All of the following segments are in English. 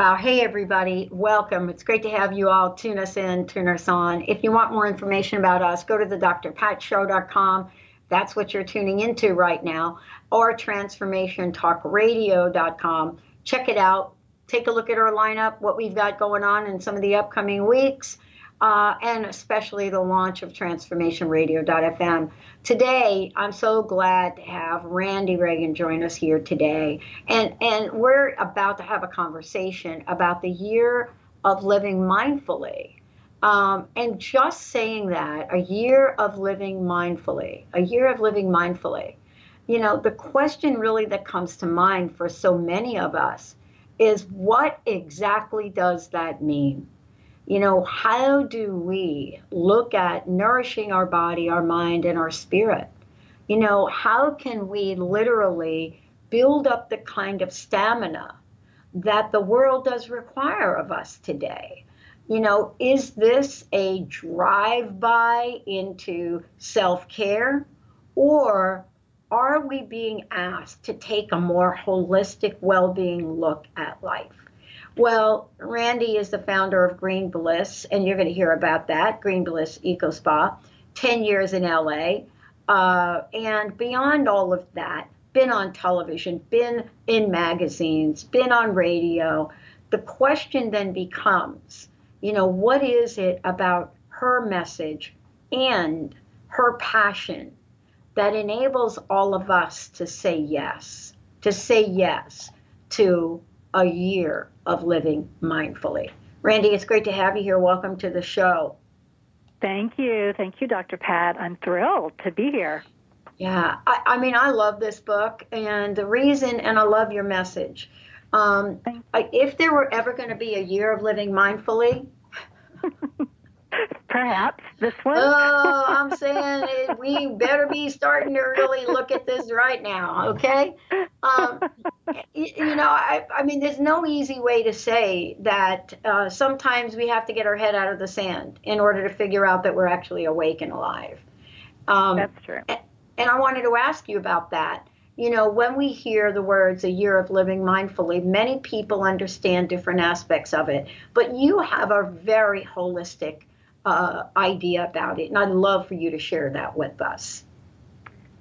Hey, everybody. Welcome. It's great to have you all tune us in, tune us on. If you want more information about us, go to the drpatshow.com. That's what you're tuning into right now, or transformationtalkradio.com. Check it out. Take a look at our lineup, what we've got going on in some of the upcoming weeks uh, and especially the launch of transformationradio.fm. Today, I'm so glad to have Randi Ragan join us here today. And, and we're about to have a conversation about the year of living mindfully. Um, and just saying that, a year of living mindfully, a year of living mindfully. You know, the question really that comes to mind for so many of us is what exactly does that mean? You know, how do we look at nourishing our body, our mind, and our spirit? You know, how can we literally build up the kind of stamina that the world does require of us today? You know, is this a drive by into self care or are we being asked to take a more holistic well being look at life? Well, Randi is the founder of Green Bliss, and you're going to hear about that Green Bliss Eco Spa, 10 years in LA. Uh, and beyond all of that, been on television, been in magazines, been on radio. The question then becomes, you know, what is it about her message and her passion that enables all of us to say yes, to say yes to a year of living mindfully. Randi, it's great to have you here. Welcome to the show. Thank you. Thank you, Dr. Pat. I'm thrilled to be here. Yeah, I, I mean, I love this book, and the reason, and I love your message. Um, I, if there were ever going to be a year of living mindfully, Perhaps this one. oh, I'm saying it, we better be starting to really look at this right now, okay? Um, you, you, know, I, I, mean, there's no easy way to say that uh, sometimes we have to get our head out of the sand in order to figure out that we're actually awake and alive. Um, That's true. And, and I wanted to ask you about that. You know, when we hear the words a year of living mindfully, many people understand different aspects of it, but you have a very holistic uh, idea about it, and I'd love for you to share that with us.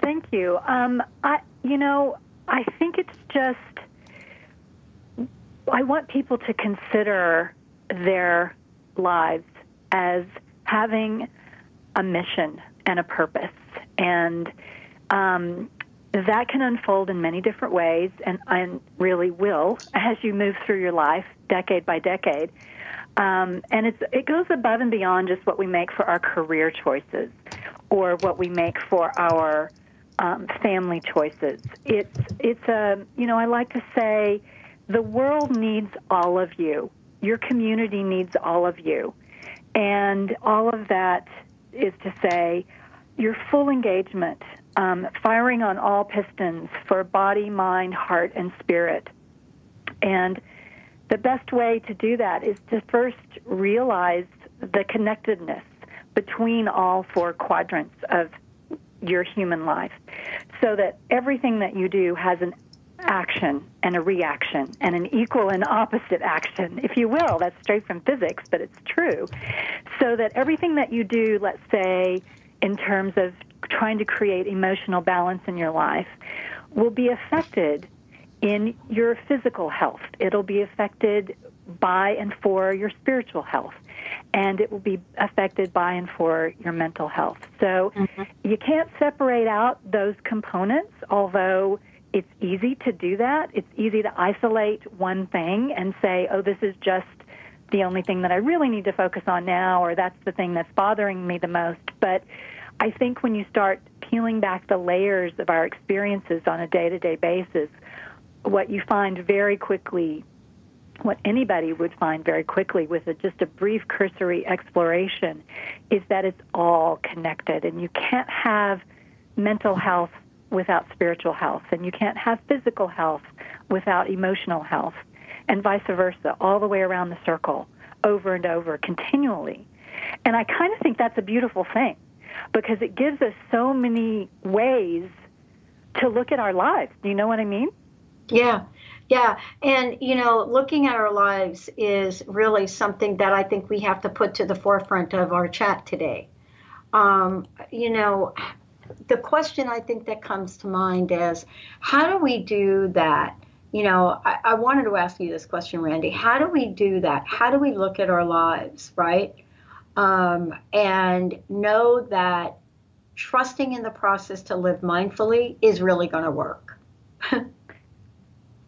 Thank you. Um, I, you know, I think it's just I want people to consider their lives as having a mission and a purpose, and um, that can unfold in many different ways, and, and really will as you move through your life, decade by decade. Um, and it's, it goes above and beyond just what we make for our career choices or what we make for our um, family choices. It's, it's a, you know, I like to say the world needs all of you. Your community needs all of you. And all of that is to say your full engagement, um, firing on all pistons for body, mind, heart, and spirit. And the best way to do that is to first realize the connectedness between all four quadrants of your human life so that everything that you do has an action and a reaction and an equal and opposite action, if you will. That's straight from physics, but it's true. So that everything that you do, let's say, in terms of trying to create emotional balance in your life, will be affected in your physical health. It'll be affected by and for your spiritual health and it will be affected by and for your mental health. So mm-hmm. you can't separate out those components, although it's easy to do that. It's easy to isolate one thing and say, oh, this is just the only thing that I really need to focus on now, or that's the thing that's bothering me the most. But I think when you start peeling back the layers of our experiences on a day to day basis, what you find very quickly what anybody would find very quickly with a, just a brief cursory exploration is that it's all connected. And you can't have mental health without spiritual health and you can't have physical health without emotional health and vice versa all the way around the circle over and over continually. And i kind of think that's a beautiful thing because it gives us so many ways to look at our lives. Do you know what i mean? Yeah yeah, and you know, looking at our lives is really something that I think we have to put to the forefront of our chat today. Um, you know, the question I think that comes to mind is how do we do that? You know, I, I wanted to ask you this question, Randi. How do we do that? How do we look at our lives, right? Um, and know that trusting in the process to live mindfully is really going to work.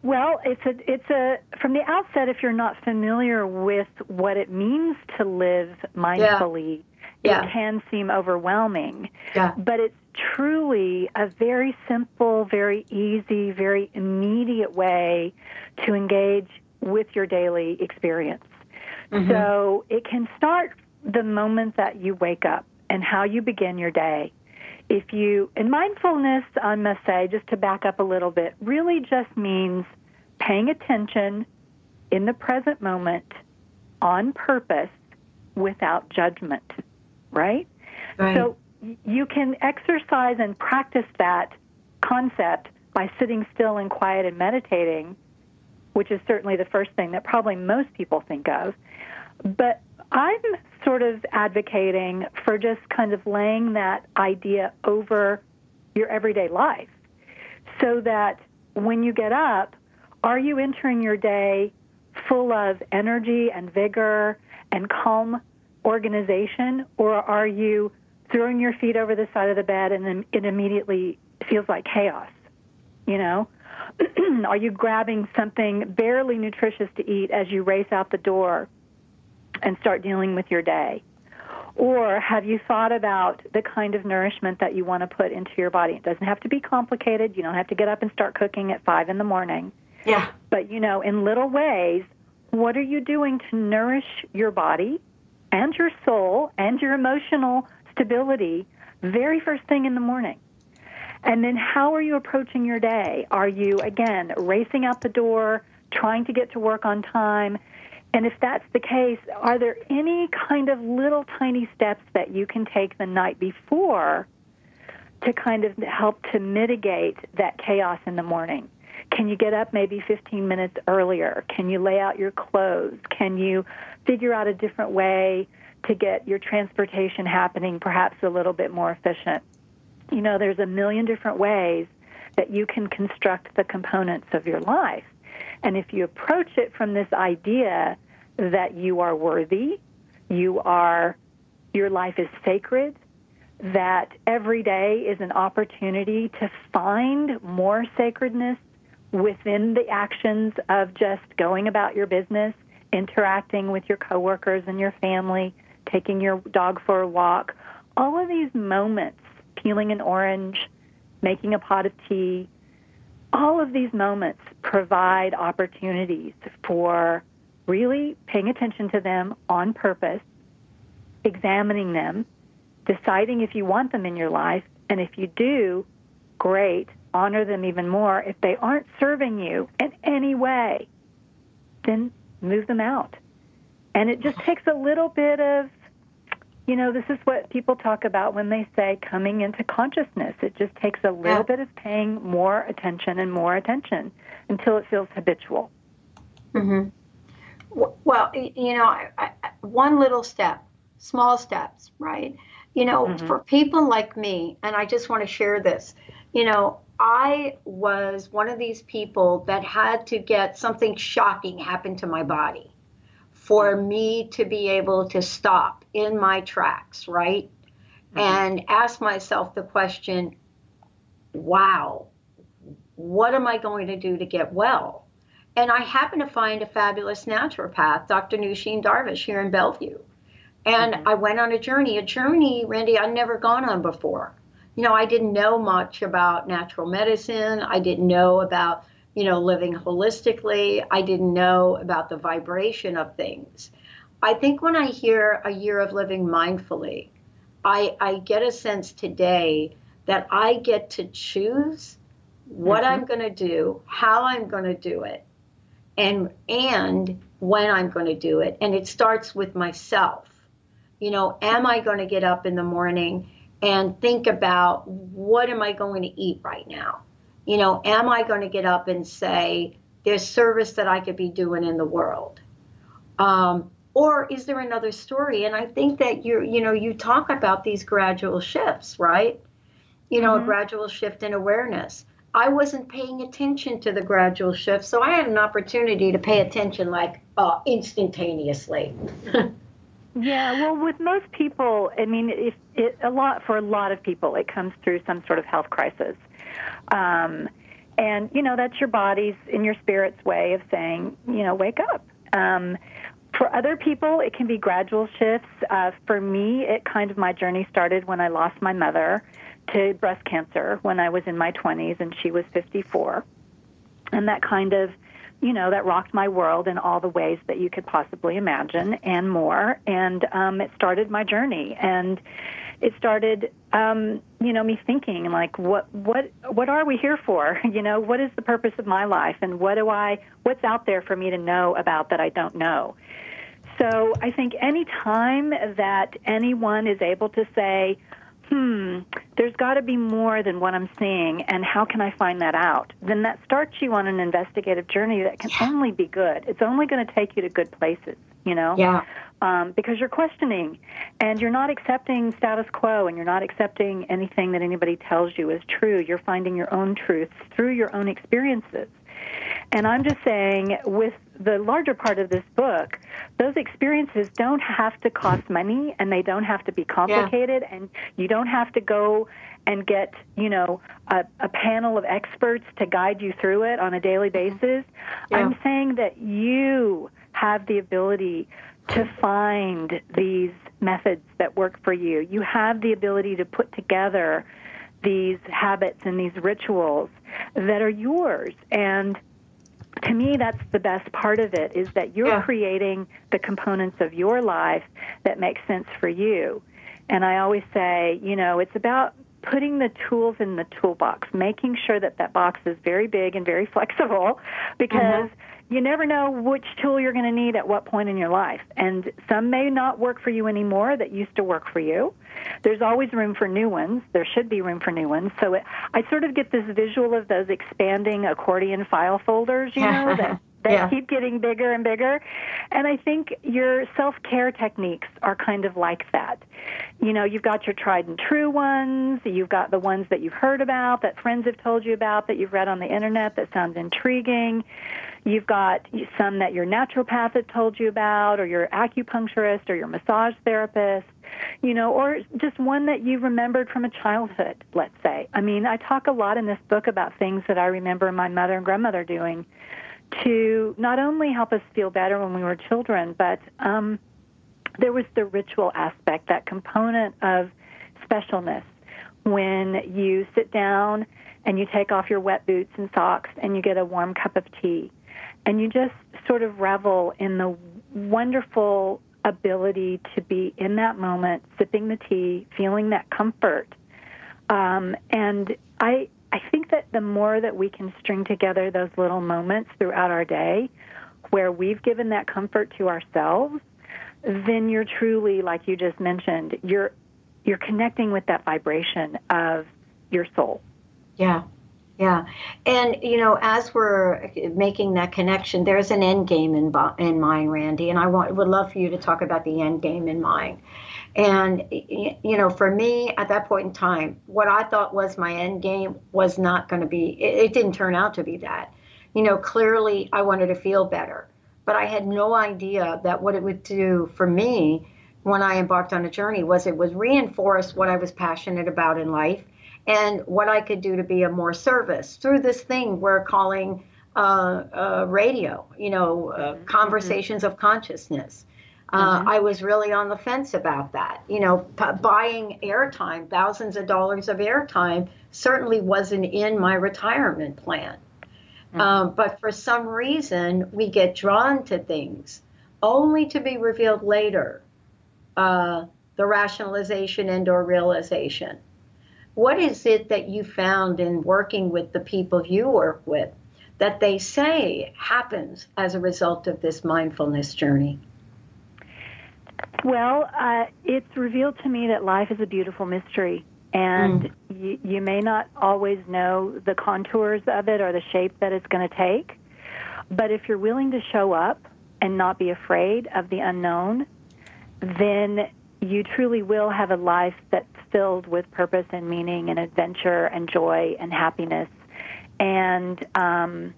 Well, it's a it's a from the outset if you're not familiar with what it means to live mindfully, yeah. it can seem overwhelming. Yeah. But it's truly a very simple, very easy, very immediate way to engage with your daily experience. Mm-hmm. So, it can start the moment that you wake up and how you begin your day if you, and mindfulness, I must say, just to back up a little bit, really just means paying attention in the present moment on purpose without judgment, right? right? So you can exercise and practice that concept by sitting still and quiet and meditating, which is certainly the first thing that probably most people think of. But I'm sort of advocating for just kind of laying that idea over your everyday life so that when you get up, are you entering your day full of energy and vigor and calm organization, or are you throwing your feet over the side of the bed and then it immediately feels like chaos? You know? are you grabbing something barely nutritious to eat as you race out the door and start dealing with your day? Or have you thought about the kind of nourishment that you want to put into your body? It doesn't have to be complicated. You don't have to get up and start cooking at five in the morning. Yeah. But, you know, in little ways, what are you doing to nourish your body and your soul and your emotional stability very first thing in the morning? And then how are you approaching your day? Are you, again, racing out the door, trying to get to work on time? And if that's the case, are there any kind of little tiny steps that you can take the night before to kind of help to mitigate that chaos in the morning? Can you get up maybe 15 minutes earlier? Can you lay out your clothes? Can you figure out a different way to get your transportation happening perhaps a little bit more efficient? You know, there's a million different ways that you can construct the components of your life. And if you approach it from this idea that you are worthy, you are, your life is sacred, that every day is an opportunity to find more sacredness within the actions of just going about your business, interacting with your coworkers and your family, taking your dog for a walk, all of these moments, peeling an orange, making a pot of tea, all of these moments provide opportunities for really paying attention to them on purpose, examining them, deciding if you want them in your life, and if you do, great, honor them even more. If they aren't serving you in any way, then move them out. And it just takes a little bit of, you know, this is what people talk about when they say coming into consciousness. It just takes a little yeah. bit of paying more attention and more attention until it feels habitual. Mm-hmm. Well, you know, I, I, one little step, small steps, right? You know, mm-hmm. for people like me, and I just want to share this, you know, I was one of these people that had to get something shocking happen to my body. For me to be able to stop in my tracks, right? Mm-hmm. And ask myself the question, wow, what am I going to do to get well? And I happen to find a fabulous naturopath, Dr. Nusheen Darvish, here in Bellevue. And mm-hmm. I went on a journey, a journey, Randi, I'd never gone on before. You know, I didn't know much about natural medicine. I didn't know about you know, living holistically. I didn't know about the vibration of things. I think when I hear a year of living mindfully, I, I get a sense today that I get to choose what mm-hmm. I'm going to do, how I'm going to do it, and and when I'm going to do it. And it starts with myself. You know, am I going to get up in the morning and think about what am I going to eat right now? You know, am I going to get up and say, there's service that I could be doing in the world? Um, or is there another story? And I think that you you know, you talk about these gradual shifts, right? You know, mm-hmm. a gradual shift in awareness. I wasn't paying attention to the gradual shift, so I had an opportunity to pay attention like uh, instantaneously. yeah, well, with most people, I mean, if it, a lot for a lot of people, it comes through some sort of health crisis. Um, and, you know, that's your body's and your spirit's way of saying, you know, wake up. Um, for other people, it can be gradual shifts. Uh, for me, it kind of my journey started when I lost my mother to breast cancer when I was in my 20s and she was 54. And that kind of, you know, that rocked my world in all the ways that you could possibly imagine and more. And um, it started my journey. And it started um, you know me thinking like what what what are we here for? You know what is the purpose of my life? And what do i what's out there for me to know about that i don't know? So i think any time that anyone is able to say hmm there's got to be more than what i'm seeing and how can i find that out? then that starts you on an investigative journey that can yeah. only be good. It's only going to take you to good places you know yeah um, because you're questioning and you're not accepting status quo and you're not accepting anything that anybody tells you is true. You're finding your own truths through your own experiences. And I'm just saying, with the larger part of this book, those experiences don't have to cost money and they don't have to be complicated, yeah. and you don't have to go and get, you know, a, a, panel of experts to guide you through it on a daily basis. Yeah. I'm saying that you have the ability to find these methods that work for you. You have the ability to put together these habits and these rituals that are yours. And to me, that's the best part of it is that you're yeah. creating the components of your life that make sense for you. And I always say, you know, it's about putting the tools in the toolbox, making sure that that box is very big and very flexible because mm-hmm you never know which tool you're going to need at what point in your life. And some may not work for you anymore that used to work for you. There's always room for new ones. There should be room for new ones. So it, I sort of get this visual of those expanding accordion file folders, you know, that, that yeah. keep getting bigger and bigger. And I think your self care techniques are kind of like that. You know, you've got your tried and true ones, you've got the ones that you've heard about, that friends have told you about, that you've read on the internet that sounds intriguing. You've got some that your naturopath had told you about, or your acupuncturist, or your massage therapist, you know, or just one that you remembered from a childhood, let's say. I mean, I talk a lot in this book about things that I remember my mother and grandmother doing to not only help us feel better when we were children, but um, there was the ritual aspect, that component of specialness when you sit down and you take off your wet boots and socks and you get a warm cup of tea and you just sort of revel in the wonderful ability to be in that moment, sipping the tea, feeling that comfort. Um, and I, I think that the more that we can string together those little moments throughout our day where we've given that comfort to ourselves, then you're truly, like you just mentioned, you're you're connecting with that vibration of your soul. Yeah. Yeah, and you know, as we're making that connection, there's an end game in in mind, Randi, and I want would love for you to talk about the end game in mind. And you know, for me at that point in time, what I thought was my end game was not going to be. It, it didn't turn out to be that. You know, clearly I wanted to feel better, but I had no idea that what it would do for me when I embarked on a journey was it was reinforce what I was passionate about in life and what I could do to be of more service through this thing we're calling uh, uh, radio, you know, uh, mm-hmm. conversations of consciousness. Uh, mm-hmm. I was really on the fence about that. You know, p- buying airtime, thousands of dollars of airtime, certainly wasn't in my retirement plan. Mm-hmm. Um, but for some reason, we get drawn to things only to be revealed later. Uh, the rationalization and or realization. What is it that you found in working with the people you work with that they say happens as a result of this mindfulness journey? Well, uh, it's revealed to me that life is a beautiful mystery, and mm. you, you may not always know the contours of it or the shape that it's going to take. But if you're willing to show up and not be afraid of the unknown, then you truly will have a life that's filled with purpose and meaning and adventure and joy and happiness and um,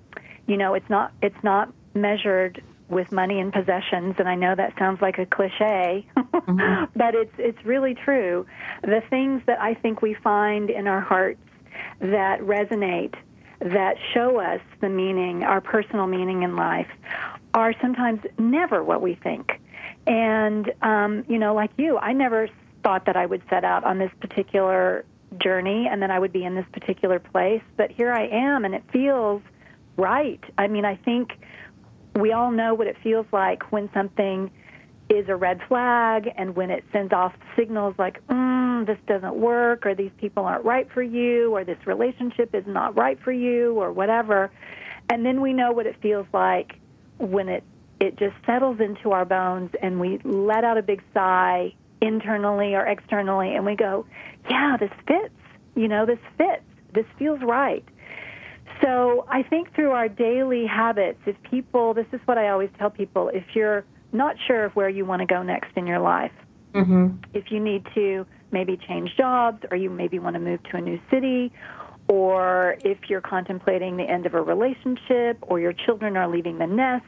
you know it's not it's not measured with money and possessions and I know that sounds like a cliche mm-hmm. but it's it's really true the things that I think we find in our hearts that resonate that show us the meaning our personal meaning in life are sometimes never what we think and um you know like you I never thought that I would set out on this particular journey and then I would be in this particular place. But here I am, and it feels right. I mean, I think we all know what it feels like when something is a red flag and when it sends off signals like, mm, this doesn't work, or these people aren't right for you, or this relationship is not right for you, or whatever. And then we know what it feels like when it it just settles into our bones and we let out a big sigh internally or externally and we go, yeah, this fits. You know, this fits. This feels right. So I think through our daily habits, if people, this is what I always tell people, if you're not sure of where you want to go next in your life, mm-hmm. if you need to maybe change jobs or you maybe want to move to a new city, or if you're contemplating the end of a relationship or your children are leaving the nest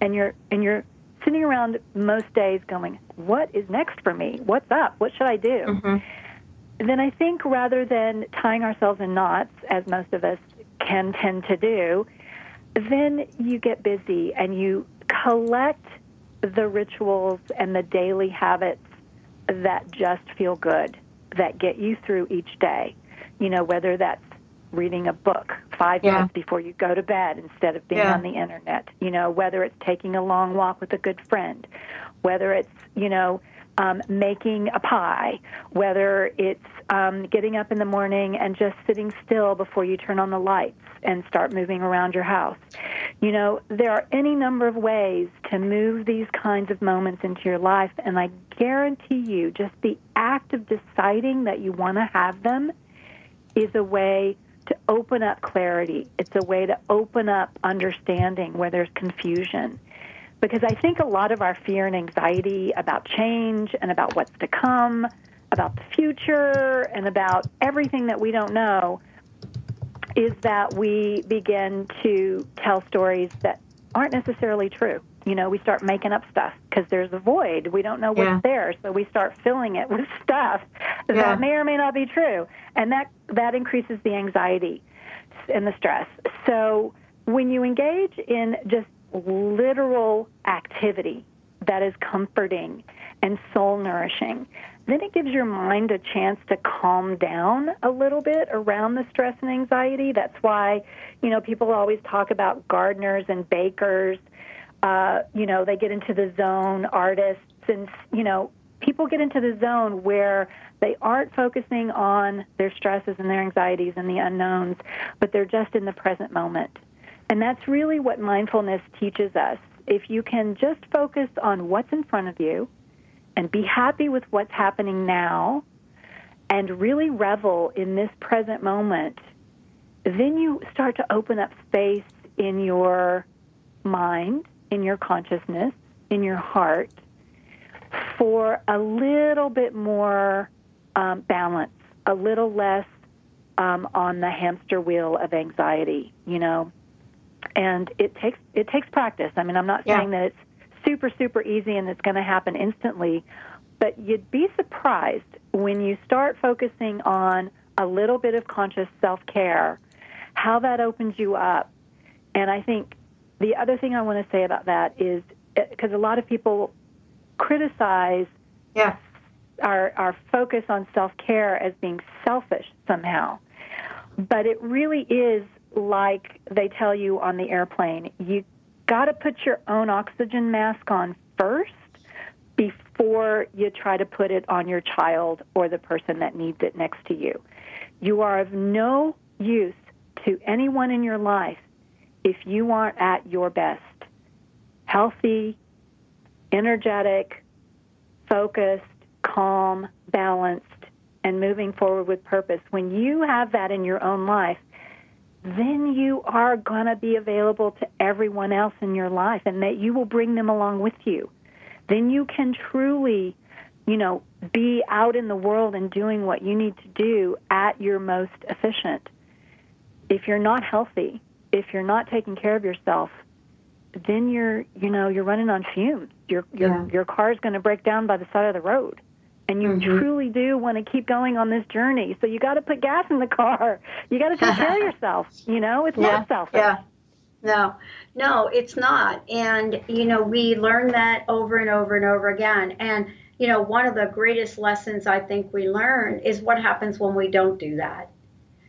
and you're and you're sitting around most days going, What is next for me? What's up? What should I do? Mm-hmm. Then I think rather than tying ourselves in knots, as most of us can tend to do, then you get busy and you collect the rituals and the daily habits that just feel good, that get you through each day. You know, whether that's reading a book five yeah. minutes before you go to bed instead of being yeah. on the internet. You know, whether it's taking a long walk with a good friend, whether it's, you know, um, making a pie, whether it's um, getting up in the morning and just sitting still before you turn on the lights and start moving around your house. You know, there are any number of ways to move these kinds of moments into your life, and I guarantee you, just the act of deciding that you want to have them is a way to open up clarity. It's a way to open up understanding where there's confusion. Because I think a lot of our fear and anxiety about change and about what's to come, about the future, and about everything that we don't know is that we begin to tell stories that aren't necessarily true. You know, we start making up stuff because there's a void. We don't know what's yeah. there, so we start filling it with stuff yeah. that may or may not be true, and that that increases the anxiety and the stress. So when you engage in just literal activity that is comforting and soul nourishing, then it gives your mind a chance to calm down a little bit around the stress and anxiety. That's why, you know, people always talk about gardeners and bakers. Uh, you know, they get into the zone, artists, and, you know, people get into the zone where they aren't focusing on their stresses and their anxieties and the unknowns, but they're just in the present moment. And that's really what mindfulness teaches us. If you can just focus on what's in front of you, and be happy with what's happening now and really revel in this present moment, then you start to open up space in your mind, in your consciousness, in your heart for a little bit more um, balance, a little less um, on the hamster wheel of anxiety. You know, and it takes it takes practice. I mean, I'm not Yeah. saying that it's super super easy and it's going to happen instantly, but you'd be surprised when you start focusing on a little bit of conscious self care, how that opens you up. And I think the other thing I want to say about that is eh, because a lot of people criticize Yeah. our our focus on self care as being selfish somehow. But it really is like they tell you on the airplane. You got to put your own oxygen mask on first before you try to put it on your child or the person that needs it next to you. You are of no use to anyone in your life if you aren't at your best. Healthy, energetic, focused, calm, balanced, and moving forward with purpose. When you have that in your own life, then you are going to be available to everyone else in your life and that you will bring them along with you. Then you can truly, you know, be out in the world and doing what you need to do at your most efficient. If you're not healthy, if you're not taking care of yourself, then you're, you know, you're running on fumes. Your your Yeah. your car's going to break down by the side of the road. And you Mhm. truly do want to keep going on this journey. So you got to put gas in the car. You got to take care of yourself. You know, it's Yeah. not selfish. Yeah. No, no, it's not. And, you know, we learn that over and over and over again. And, you know, one of the greatest lessons I think we learn is what happens when we don't do that.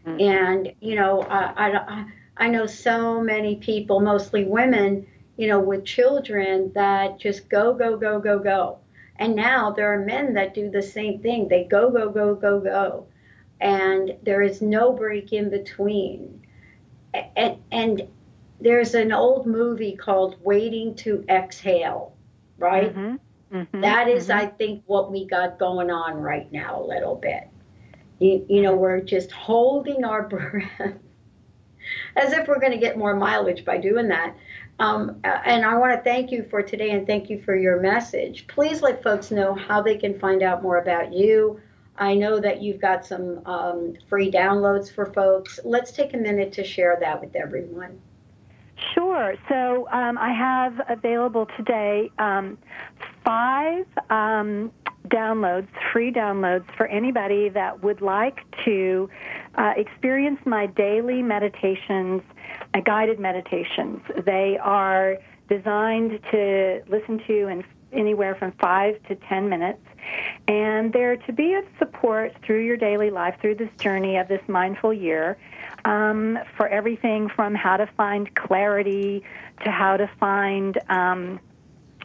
Mhm. And, you know, I, I, I know so many people, mostly women, you know, with children that just go, go, go, go, go. And now there are men that do the same thing. They go, go, go, go, go. And there is no break in between. And, and there's an old movie called Waiting to Exhale, right? Mhm. Mhm. That is, Mhm. I think, what we got going on right now a little bit. You, you know, we're just holding our breath as if we're going to get more mileage by doing that. Um, and I want to thank you for today and thank you for your message. Please let folks know how they can find out more about you. I know that you've got some um, free downloads for folks. Let's take a minute to share that with everyone. Sure. So um, I have available today um, five um, downloads, free downloads for anybody that would like to uh, experience my daily meditations, guided meditations. They are designed to listen to in anywhere from five to ten minutes. And they're to be of support through your daily life, through this journey of this mindful year, um, for everything from how to find clarity to how to find, um,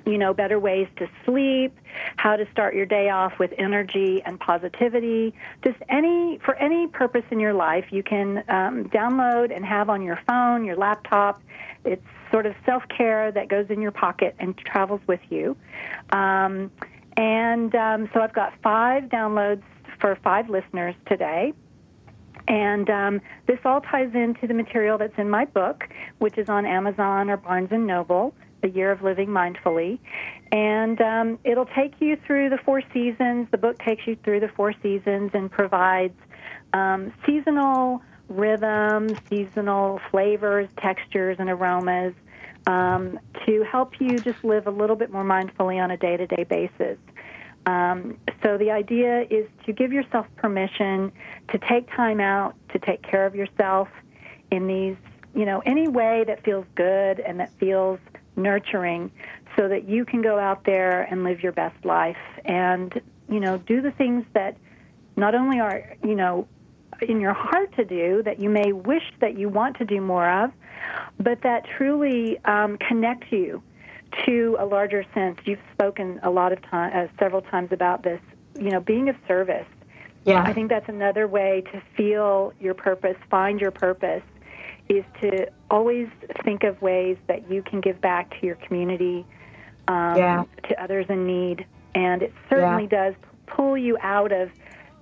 you know, better ways to sleep, how to start your day off with energy and positivity. Just any for any purpose in your life, you can um, download and have on your phone, your laptop. It's sort of self care that goes in your pocket and travels with you. Um, and um, so I've got five downloads for five listeners today. And um, this all ties into the material that's in my book, which is on Amazon or Barnes and Noble, The Year of Living Mindfully. And um, it'll take you through the four seasons. The book takes you through the four seasons and provides um, seasonal rhythm, seasonal flavors, textures, and aromas um, to help you just live a little bit more mindfully on a day to day basis. Um, so the idea is to give yourself permission to take time out to take care of yourself in these, you know, any way that feels good and that feels nurturing so that you can go out there and live your best life and, you know, do the things that not only are, you know, in your heart to do that you may wish that you want to do more of, but that truly um, connect you to a larger sense. You've spoken a lot of time, uh, several times about this. You know, being of service. Yeah. I think that's another way to feel your purpose, find your purpose, is to always think of ways that you can give back to your community, um, Yeah. to others in need, and it certainly does pull you out of,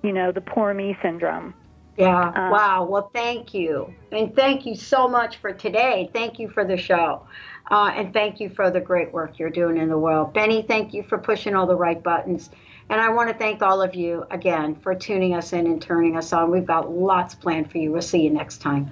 you know, the poor me syndrome. Yeah. Uh, wow. Well, thank you. And thank you so much for today. Thank you for the show. Uh, and thank you for the great work you're doing in the world. Benny, thank you for pushing all the right buttons. And I want to thank all of you again for tuning us in and turning us on. We've got lots planned for you. We'll see you next time.